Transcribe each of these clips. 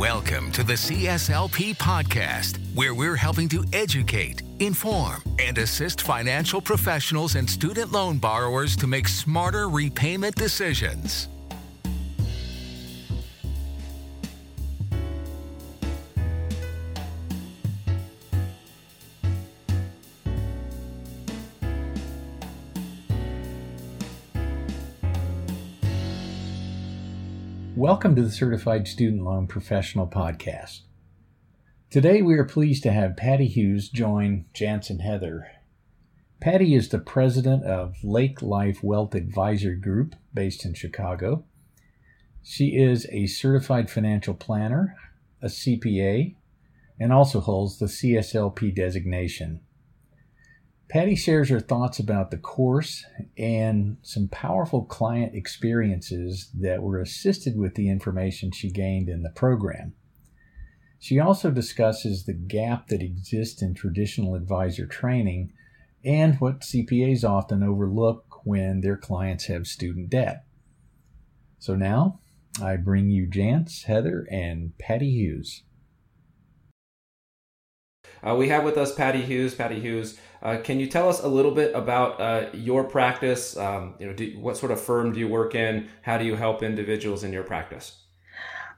Welcome to the CSLP podcast, where we're helping to educate, inform, and assist financial professionals and student loan borrowers to make smarter repayment decisions. Welcome to the Certified Student Loan Professional Podcast. Today we are pleased to have Patti Hughes join Jansen Heather. Patti is the president of Lake Life Wealth Advisor Group based in Chicago. She is a certified financial planner, a CPA, and also holds the CSLP designation. Patti shares her thoughts about the course and some powerful client experiences that were assisted with the information she gained in the program. She also discusses the gap that exists in traditional advisor training and what CPAs often overlook when their clients have student debt. So now I bring you Jance, Heather, and Patti Hughes. Uh, we have with us Patti Hughes. Patti Hughes, uh, can you tell us a little bit about uh, your practice? Um, you know, do, what sort of firm do you work in? How do you help individuals in your practice?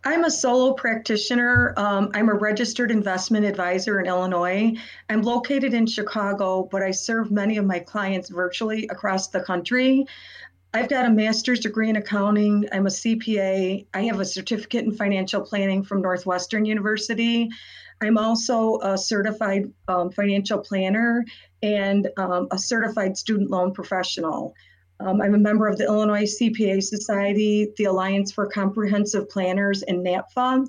I'm a solo practitioner. Um, I'm a registered investment advisor in Illinois. I'm located in Chicago, but I serve many of my clients virtually across the country. I've got a master's degree in accounting. I'm a CPA. I have a certificate in financial planning from Northwestern University. I'm also a certified um, financial planner and um, a certified student loan professional. Um, I'm a member of the Illinois CPA Society, the Alliance for Comprehensive Planners, and NAPFA.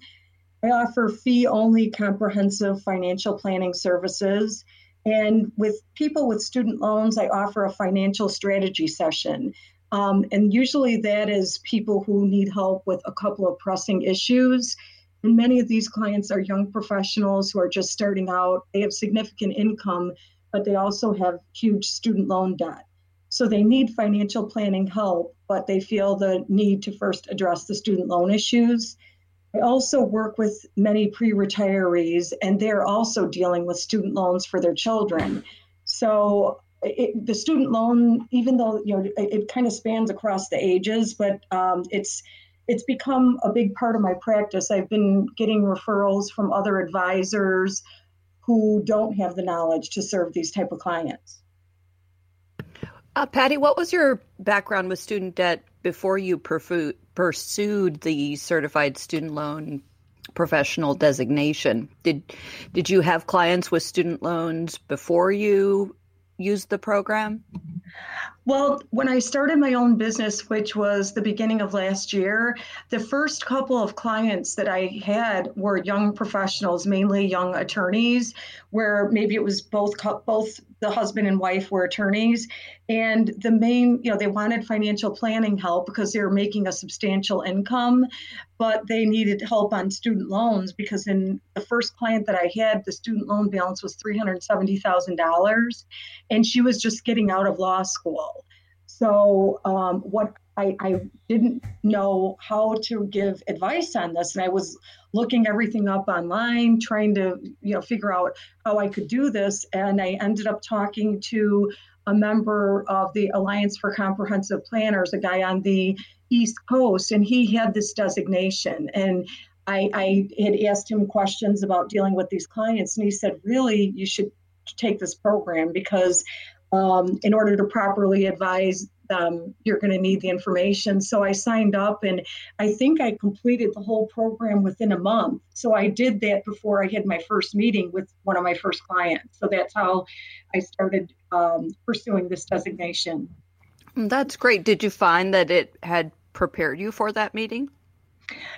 I offer fee only comprehensive financial planning services. And with people with student loans, I offer a financial strategy session. Um, and usually that is people who need help with a couple of pressing issues and many of these clients are young professionals who are just starting out. They have significant income, but they also have huge student loan debt. So they need financial planning help, but they feel the need to first address the student loan issues. I also work with many pre retirees, and they're also dealing with student loans for their children. So it, the student loan, even though you know it, it kind of spans across the ages, but um, it's it's become a big part of my practice. I've been getting referrals from other advisors who don't have the knowledge to serve these type of clients. Uh, Patti, what was your background with student debt before you pursued the certified student loan professional designation? Did did you have clients with student loans before you used the program? Well, when I started my own business, which was the beginning of last year, the first couple of clients that I had were young professionals, mainly young attorneys, where maybe it was both both the husband and wife were attorneys, and the main, you know, they wanted financial planning help because they were making a substantial income, but they needed help on student loans because in the first client that I had, the student loan balance was three hundred seventy thousand dollars, and she was just getting out of law school. So um, what I, I didn't know how to give advice on this, and I was looking everything up online, trying to you know figure out how I could do this, and I ended up talking to a member of the Alliance for Comprehensive Planners, a guy on the East Coast, and he had this designation. And I, I had asked him questions about dealing with these clients, and he said, Really, you should take this program because um, in order to properly advise them, you're going to need the information. So I signed up and I think I completed the whole program within a month. So I did that before I had my first meeting with one of my first clients. So that's how I started um, pursuing this designation. That's great. Did you find that it had prepared you for that meeting?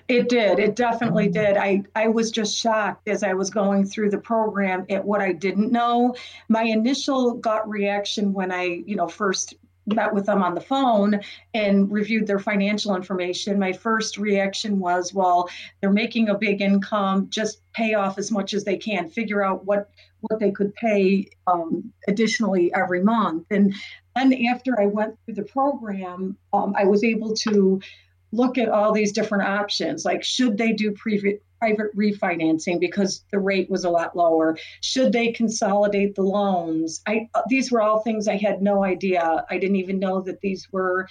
It did. It definitely did. I, I was just shocked as I was going through the program at what I didn't know. My initial gut reaction when I, you know, first met with them on the phone and reviewed their financial information, my first reaction was, well, they're making a big income, just pay off as much as they can, figure out what what they could pay um, additionally every month. And then after I went through the program, um, I was able to look at all these different options like should they do pre private refinancing because the rate was a lot lower? Should they consolidate the loans? I these were all things I had no idea. I didn't even know that these were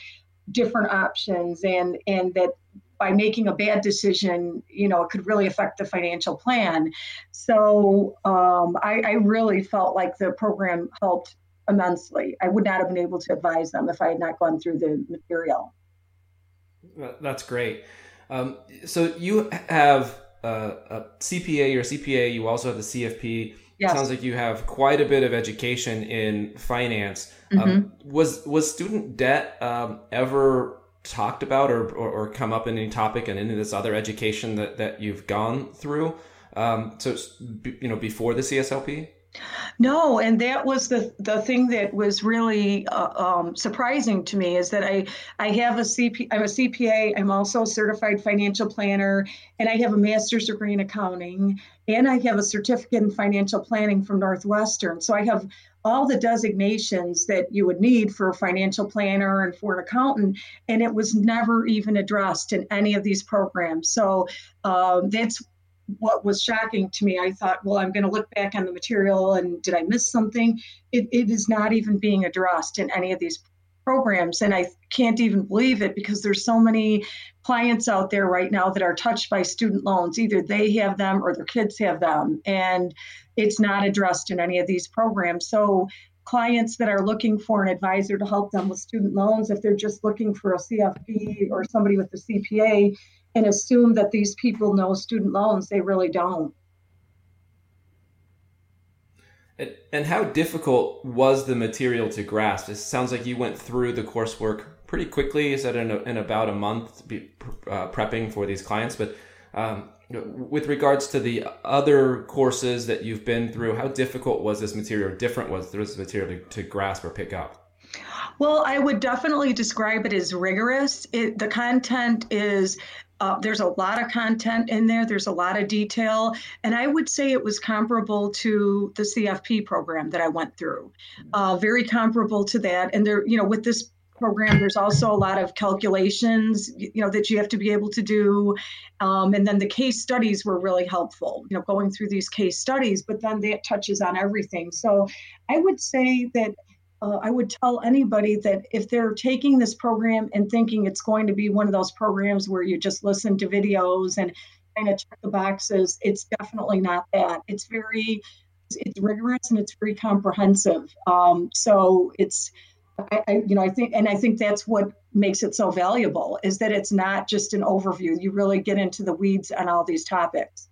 different options and and that by making a bad decision, you know, it could really affect the financial plan. So um, I, I really felt like the program helped immensely. I would not have been able to advise them if I had not gone through the material. That's great. Um, so you have a CPA or CPA. You also have the CFP. Yes. Sounds like you have quite a bit of education in finance. Um, mm-hmm. Um, was was student debt um, ever talked about or, or, or, come up in any topic and any of this other education that, that you've gone through? Um, so you know before the CSLP. No, and that was the the thing that was really uh, um, surprising to me is that I I have a CP I'm a CPA. I'm also a certified financial planner, and I have a master's degree in accounting, and I have a certificate in financial planning from Northwestern. So I have all the designations that you would need for a financial planner and for an accountant, and it was never even addressed in any of these programs. So um, that's what was shocking to me. I thought, well, I'm going to look back on the material and did I miss something? It, it is not even being addressed in any of these programs. And I can't even believe it because there's so many clients out there right now that are touched by student loans. Either they have them or their kids have them. And it's not addressed in any of these programs. So clients that are looking for an advisor to help them with student loans, if they're just looking for a CFP or somebody with a CPA, and assume that these people know student loans. They really don't. And how difficult was the material to grasp? It sounds like you went through the coursework pretty quickly. Is that in, a, in about a month be, uh, prepping for these clients? But um, with regards to the other courses that you've been through, how difficult was this material? Different was this material to, to grasp or pick up? Well, I would definitely describe it as rigorous. It, the content is uh, there's a lot of content in there. There's a lot of detail, and I would say it was comparable to the CFP program that I went through. Uh, very comparable to that. And there, you know, with this program, there's also a lot of calculations, you know, that you have to be able to do. Um, and then the case studies were really helpful. You know, going through these case studies, but then that touches on everything. So I would say that uh, I would tell anybody that if they're taking this program and thinking it's going to be one of those programs where you just listen to videos and kind of check the boxes, it's definitely not that. It's very, it's rigorous and it's very comprehensive. Um, so it's, I, I, you know, I think, and I think that's what makes it so valuable is that it's not just an overview. You really get into the weeds on all these topics.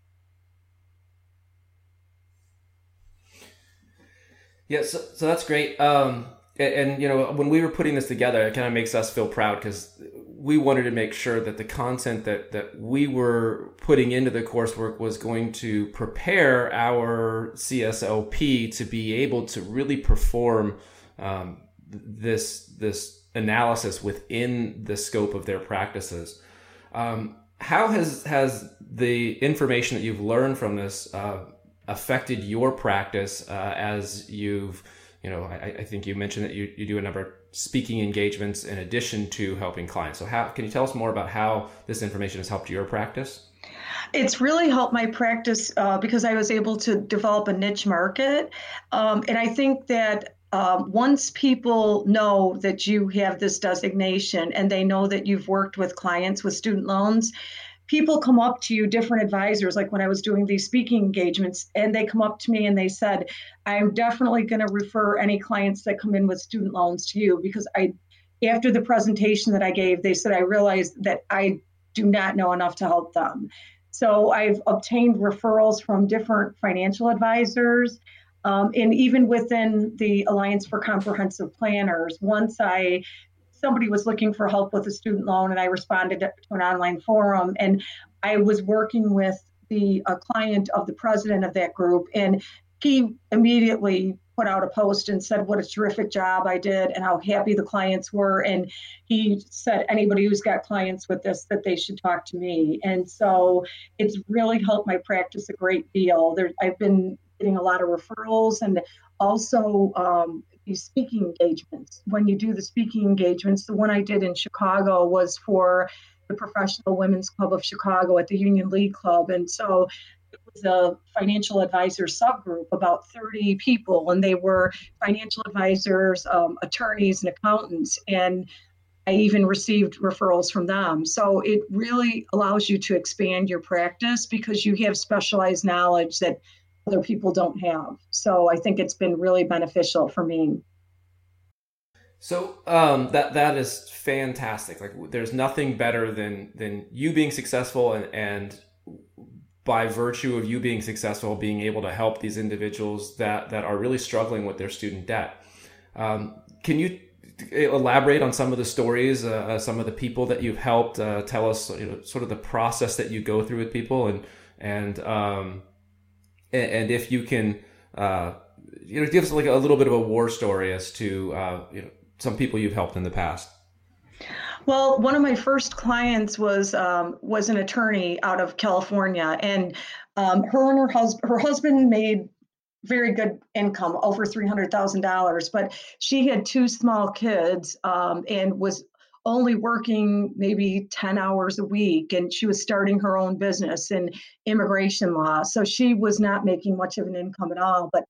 Yeah, so, so that's great. Um, and, and, you know, when we were putting this together, it kind of makes us feel proud because we wanted to make sure that the content that that we were putting into the coursework was going to prepare our CSLP to be able to really perform um, this this analysis within the scope of their practices. Um, how has has the information that you've learned from this uh, affected your practice uh, as you've you know I, I, think you mentioned that you, you do a number of speaking engagements in addition to helping clients. So how can you tell us more about how this information has helped your practice? It's really helped my practice uh, because i was able to develop a niche market. Um, and i think that um, once people know that you have this designation and they know that you've worked with clients with student loans people come up to you, different advisors, like when I was doing these speaking engagements, and they come up to me and they said, I'm definitely going to refer any clients that come in with student loans to you because I, after the presentation that I gave, they said, I realized that I do not know enough to help them. So I've obtained referrals from different financial advisors. Um, and even within the Alliance for Comprehensive Planners, once I somebody was looking for help with a student loan and I responded to an online forum. And I was working with the a client of the president of that group and he immediately put out a post and said what a terrific job I did and how happy the clients were. And he said anybody who's got clients with this that they should talk to me. And so it's really helped my practice a great deal. There I've been getting a lot of referrals and also um, these speaking engagements. When you do the speaking engagements, the one I did in Chicago was for the Professional Women's Club of Chicago at the Union League Club. And so it was a financial advisor subgroup, about 30 people, and they were financial advisors, um, attorneys, and accountants. And I even received referrals from them. So it really allows you to expand your practice because you have specialized knowledge that other people don't have. So I think it's been really beneficial for me. So um, that that is fantastic. Like, there's nothing better than than you being successful and and by virtue of you being successful, being able to help these individuals that that are really struggling with their student debt. Um, can you elaborate on some of the stories, uh, uh, some of the people that you've helped? Uh, tell us, you know, sort of the process that you go through with people, and and um, and if you can, uh, you know, give us like a little bit of a war story as to uh, you know some people you've helped in the past. Well, one of my first clients was um, was an attorney out of California, and um, her and her husband her husband made very good income, over three hundred thousand dollars, but she had two small kids um, and was only working maybe 10 hours a week and she was starting her own business in immigration law so she was not making much of an income at all but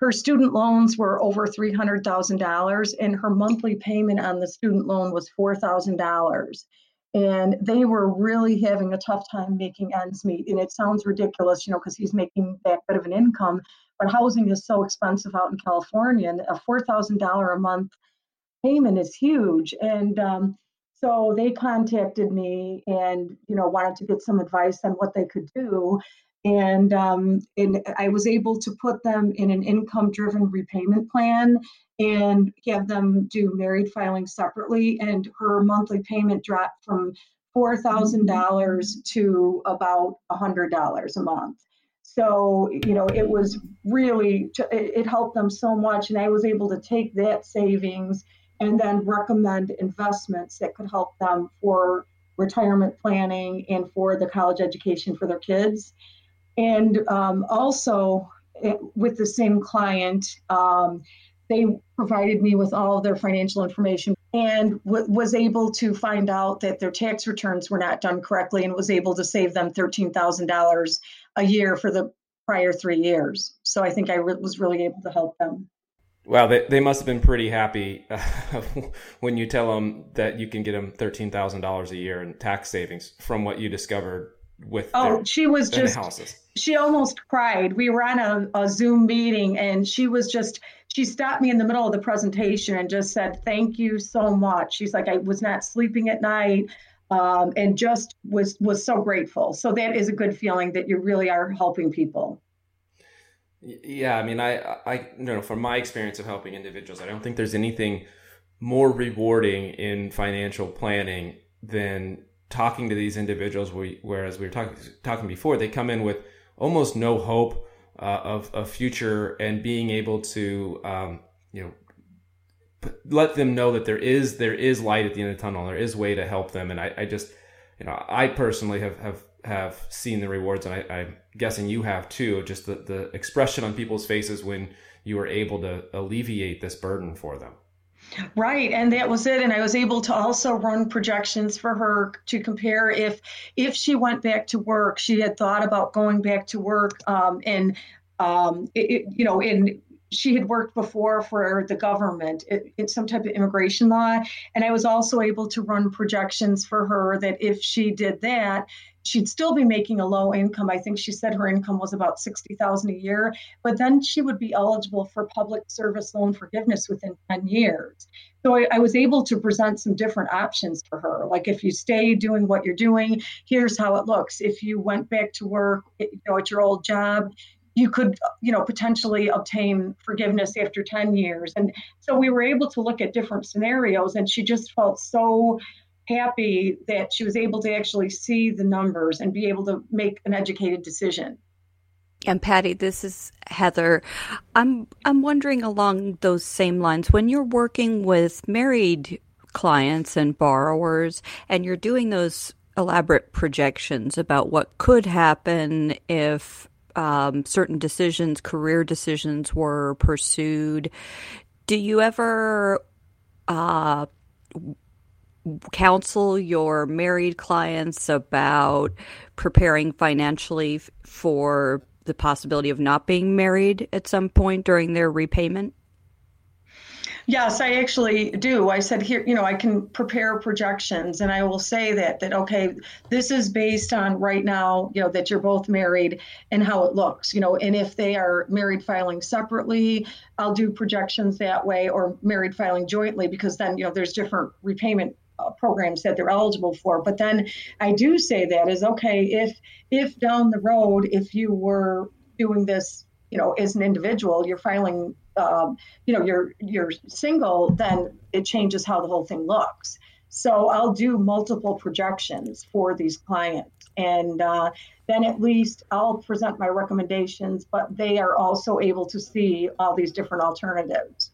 her student loans were over $300,000 and her monthly payment on the student loan was $4,000. And they were really having a tough time making ends meet. And it sounds ridiculous, you know, because he's making that bit of an income, but housing is so expensive out in California. And a $4,000 a month payment is huge. And um, so they contacted me and, you know, wanted to get some advice on what they could do and um, and I was able to put them in an income-driven repayment plan and have them do married filing separately. And her monthly payment dropped from four thousand dollars to about a hundred dollars a month. So you know, it was really it helped them so much, and I was able to take that savings and then recommend investments that could help them for retirement planning and for the college education for their kids. And um, also it, eh, with the same client, um, they provided me with all of their financial information and w- was able to find out that their tax returns were not done correctly and was able to save them $13,000 a year for the prior three years. So I think I re- was really able to help them. Wow, they, they must have been pretty happy uh, when you tell them that you can get them $13,000 a year in tax savings from what you discovered with oh their, she was just houses. she almost cried. We were on a, a zoom meeting and she was just she stopped me in the middle of the presentation and just said thank you so much. She's like i was not sleeping at night um, and just was was so grateful. So that is a good feeling that you really are helping people yeah i mean i i you know from my experience of helping individuals i don't think there's anything more rewarding in financial planning than talking to these individuals, we, whereas we were talking talking before, they come in with almost no hope uh, of a future and being able to, um, you know, let them know that there is there is light at the end of the tunnel. There is way to help them, and I, I just, you know, I personally have have have seen the rewards, and I, I'm guessing you have too. Just the the expression on people's faces when you were able to alleviate this burden for them. Right, and that was it. And I was able to also run projections for her to compare if if she went back to work, she had thought about going back to work, um, and um, it, you know, in she had worked before for the government in some type of immigration law and i was also able to run projections for her that if she did that she'd still be making a low income. I think she said her income was about 60,000 a year, but then she would be eligible for public service loan forgiveness within 10 years. So I, I, was able to present some different options for her. Like if you stay doing what you're doing, here's how it looks. If you went back to work, you know, at your old job, you could, you know, potentially obtain forgiveness after 10 years. And so we were able to look at different scenarios and she just felt so happy that she was able to actually see the numbers and be able to make an educated decision. And Patti, this is Heather. I'm I'm wondering along those same lines when you're working with married clients and borrowers and you're doing those elaborate projections about what could happen if um, certain decisions, career decisions, were pursued. Do you ever uh, counsel your married clients about preparing financially for the possibility of not being married at some point during their repayment? Yes, I actually do. I said here, you know, I can prepare projections and I will say that that okay, this is based on right now, you know, that you're both married and how it looks, you know, and if they are married filing separately, I'll do projections that way or married filing jointly because then, you know, there's different repayment programs that they're eligible for. But then I do say that is okay if if down the road if you were doing this, you know, as an individual, you're filing um, you know you're you're single, then it changes how the whole thing looks. So I'll do multiple projections for these clients, and uh, then at least I'll present my recommendations, but they are also able to see all these different alternatives.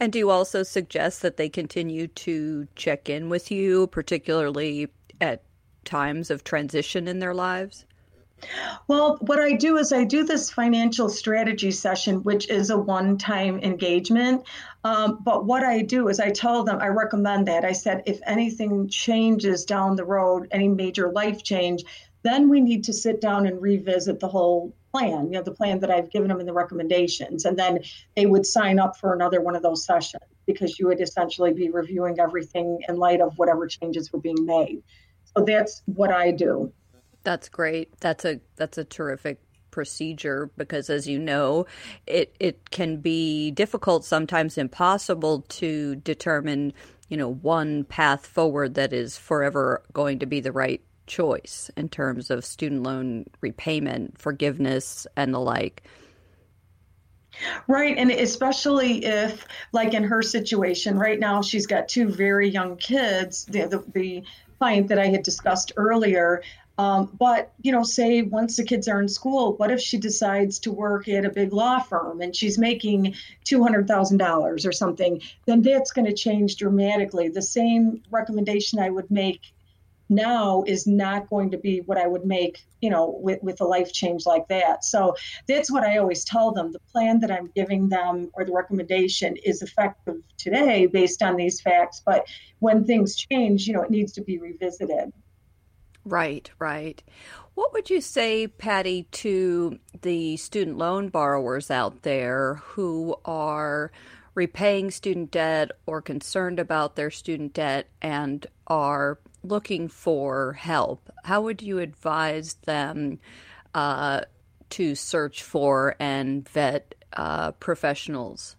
And do you also suggest that they continue to check in with you, particularly at times of transition in their lives? Well, what I do is I do this financial strategy session, which is a one time engagement. Um, but what I do is I tell them, I recommend that. I said, if anything changes down the road, any major life change, then we need to sit down and revisit the whole plan, you know, the plan that I've given them in the recommendations. And then they would sign up for another one of those sessions because you would essentially be reviewing everything in light of whatever changes were being made. So that's what I do. That's great. That's a that's a terrific procedure because as you know it it can be difficult sometimes impossible to determine you know one path forward that is forever going to be the right choice in terms of student loan repayment forgiveness and the like Right. And especially if, like in her situation, right now she's got two very young kids. The, the, the client that I had discussed earlier, um, but, you know, say once the kids are in school, what if she decides to work at a big law firm and she's making $200,000 or something? Then that's going to change dramatically. The same recommendation I would make now is not going to be what I would make, you know, with, with a life change like that. So that's what I always tell them. The plan that I'm giving them or the recommendation is effective today based on these facts. But when things change, you know, it needs to be revisited. Right, right. What would you say, Patti, to the student loan borrowers out there who are repaying student debt or concerned about their student debt and are looking for help? How would you advise them uh, to search for and vet uh, professionals?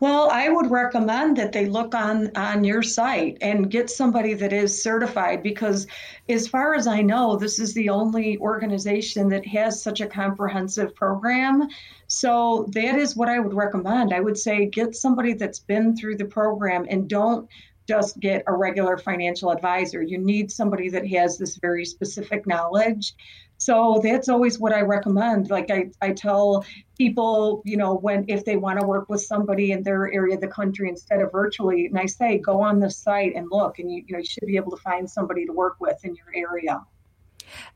Well, I would recommend that they look on on your site and get somebody that is certified because as far as I know, this is the only organization that has such a comprehensive program. So that is what I would recommend. I would say get somebody that's been through the program and don't just get a regular financial advisor. You need somebody that has this very specific knowledge so that's always what I recommend. Like I, I tell people, you know, when if they want to work with somebody in their area of the country instead of virtually, and I say go on the site and look, and you, you know, you should be able to find somebody to work with in your area.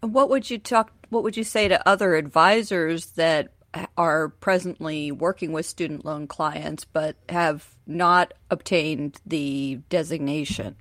What would you talk? What would you say to other advisors that are presently working with student loan clients but have not obtained the designation?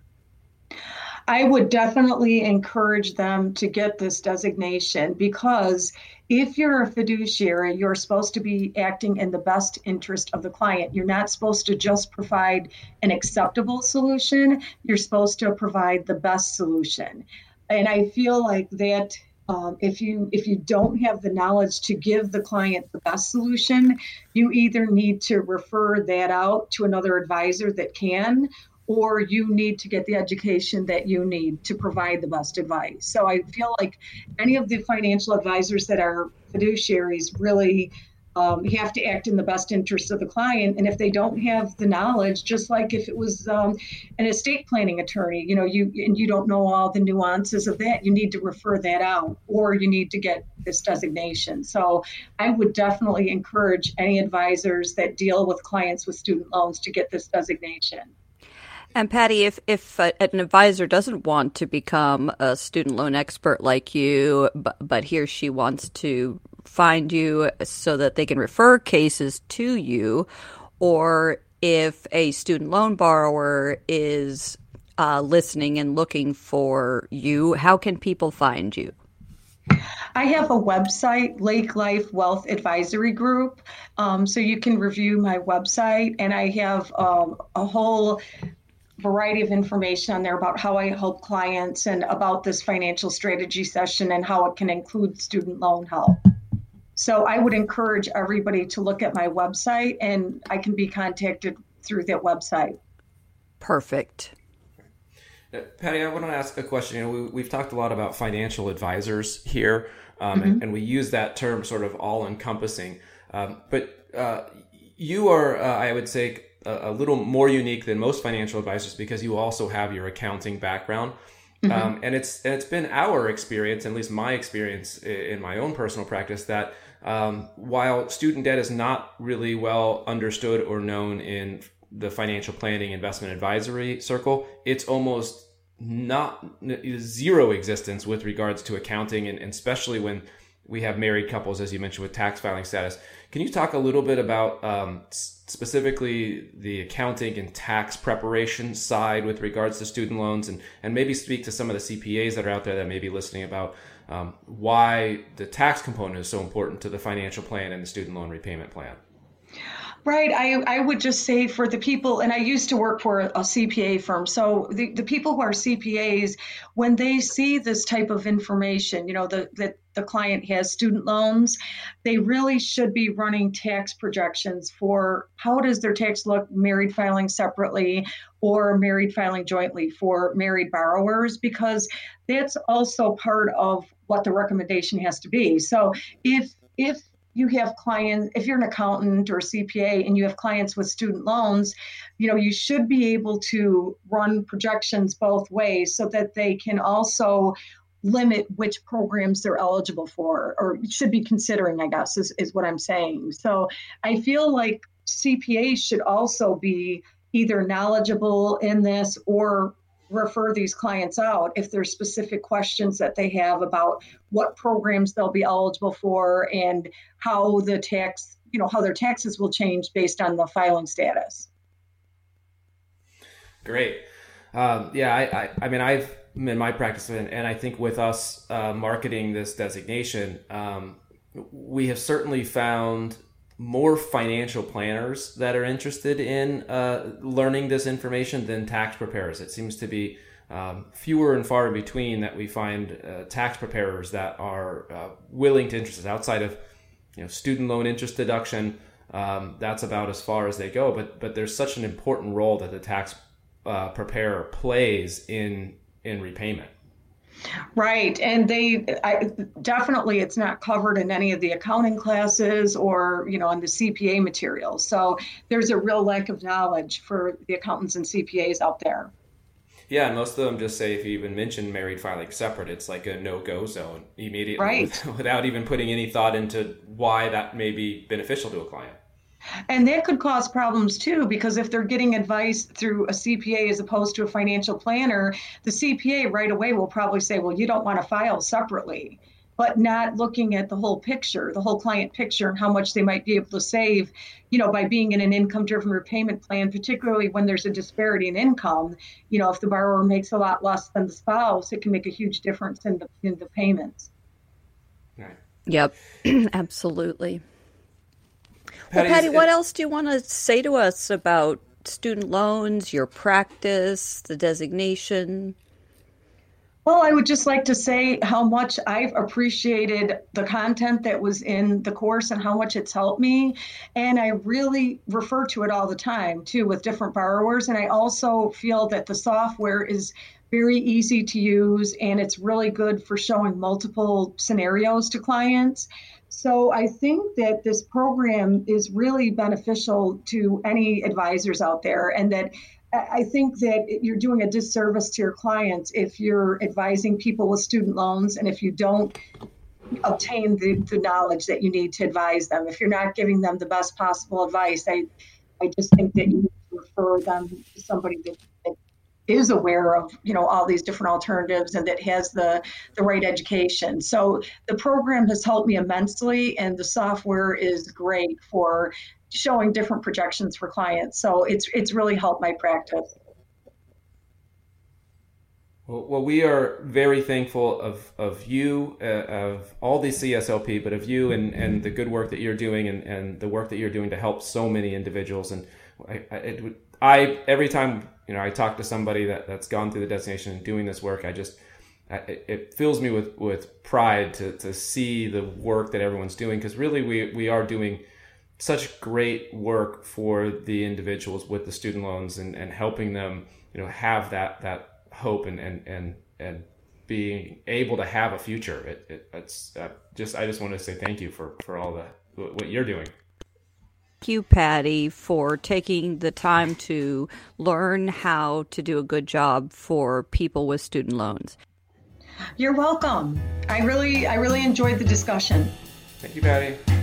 I would definitely encourage them to get this designation because if you're a fiduciary, you're supposed to be acting in the best interest of the client. You're not supposed to just provide an acceptable solution, you're supposed to provide the best solution. And I feel like that um, if you if you don't have the knowledge to give the client the best solution you either need to refer that out to another advisor that can or you need to get the education that you need to provide the best advice. So I feel like any of the financial advisors that are fiduciaries really um, have to act in the best interest of the client. And if they don't have the knowledge, just like if it was um, an estate planning attorney, you know, you and you don't know all the nuances of that, you need to refer that out, or you need to get this designation. So I would definitely encourage any advisors that deal with clients with student loans to get this designation. And Patti, if if an advisor doesn't want to become a student loan expert like you, but, but he or she wants to find you so that they can refer cases to you, or if a student loan borrower is uh, listening and looking for you, how can people find you? I have a website, Lake Life Wealth Advisory Group. Um, so you can review my website, and I have um, a whole variety of information on there about how I help clients and about this financial strategy session and how it can include student loan help. So I would encourage everybody to look at my website, and I can be contacted through that website. Perfect. Uh, Patti, I want to ask a question. You know, we, have talked a lot about financial advisors here, um, mm-hmm. and, and, we use that term sort of all encompassing. Um, but uh, you are, uh, I would say, a, a, little more unique than most financial advisors because you also have your accounting background. Mm-hmm. Um, and it's and it's been our experience, at least my experience in my own personal practice, that um, while student debt is not really well understood or known in the financial planning investment advisory circle, it's almost not zero existence with regards to accounting, and, especially when we have married couples, as you mentioned, with tax filing status. Can you talk a little bit about um, specifically the accounting and tax preparation side with regards to student loans, and, and maybe speak to some of the CPAs that are out there that may be listening about um, why the tax component is so important to the financial plan and the student loan repayment plan? Right. I, I would just say for the people, and I used to work for a, CPA firm. So the, the people who are CPAs, when they see this type of information, you know, the, that the client has student loans, they really should be running tax projections for how does their tax look married filing separately or married filing jointly for married borrowers, because that's also part of what the recommendation has to be. So if if you have clients if you're an accountant or cpa and you have clients with student loans you know you should be able to run projections both ways so that they can also limit which programs they're eligible for or should be considering i guess is, is what i'm saying. So i feel like cpas should also be either knowledgeable in this or refer these clients out if there's specific questions that they have about what programs they'll be eligible for and how the tax you know how their taxes will change based on the filing status. Great. Um, yeah I, I, I mean i've in my practice and, and i think with us uh, marketing this designation um, we have certainly found more financial planners that are interested in uh, learning this information than tax preparers. It seems to be um, fewer and far in between that we find uh, tax preparers that are uh, willing to interest us outside of you know student loan interest deduction. Um, that's about as far as they go. But but there's such an important role that the tax uh, preparer plays in in repayment. Right. And they I, definitely, it's not covered in any of the accounting classes or, you know, on the CPA materials. So there's a real lack of knowledge for the accountants and CPAs out there. Yeah, most of them just say if you even mention married filing separate, it's like a no go zone immediately right. without even putting any thought into why that may be beneficial to a client. And that could cause problems too, because if they're getting advice through a CPA as opposed to a financial planner, the CPA right away will probably say, well, you don't want to file separately, but not looking at the whole picture, the whole client picture, and how much they might be able to save, you know, by being in an income driven repayment plan, particularly when there's a disparity in income. You know, if the borrower makes a lot less than the spouse, it can make a huge difference in the, in the payments. Right. Yep, absolutely. Patti, well, Patti, what else do you want to say to us about student loans, your practice, the designation? Well, I would just like to say how much I've appreciated the content that was in the course and how much it's helped me. And I really refer to it all the time, too, with different borrowers. And I also feel that the software is very easy to use and it's really good for showing multiple scenarios to clients. So I think that this program is really beneficial to any advisors out there, and that I think that you're doing a disservice to your clients if you're advising people with student loans and if you don't obtain the, the knowledge that you need to advise them. If you're not giving them the best possible advice, I, I just think that you refer them to somebody that, that is aware of you know all these different alternatives and that has the the right education. So the program has helped me immensely and the software is great for showing different projections for clients. So it's it's really helped my practice. Well, we are very thankful of, of you, uh, of all the CSLP, but of you and, and the good work that you're doing and, and the work that you're doing to help so many individuals. And I, I, it, I every time you know I talk to somebody that, that's gone through the designation and doing this work, I just it, it fills me with, with pride to, to see the work that everyone's doing because really we, we are doing such great work for the individuals with the student loans and, and helping them you know have that that hope and and and and being able to have a future. It, it it's uh, just I just want to say thank you for for all the what you're doing. Thank you, Patti, for taking the time to learn how to do a good job for people with student loans. You're welcome. I really I really enjoyed the discussion. Thank you, Patti.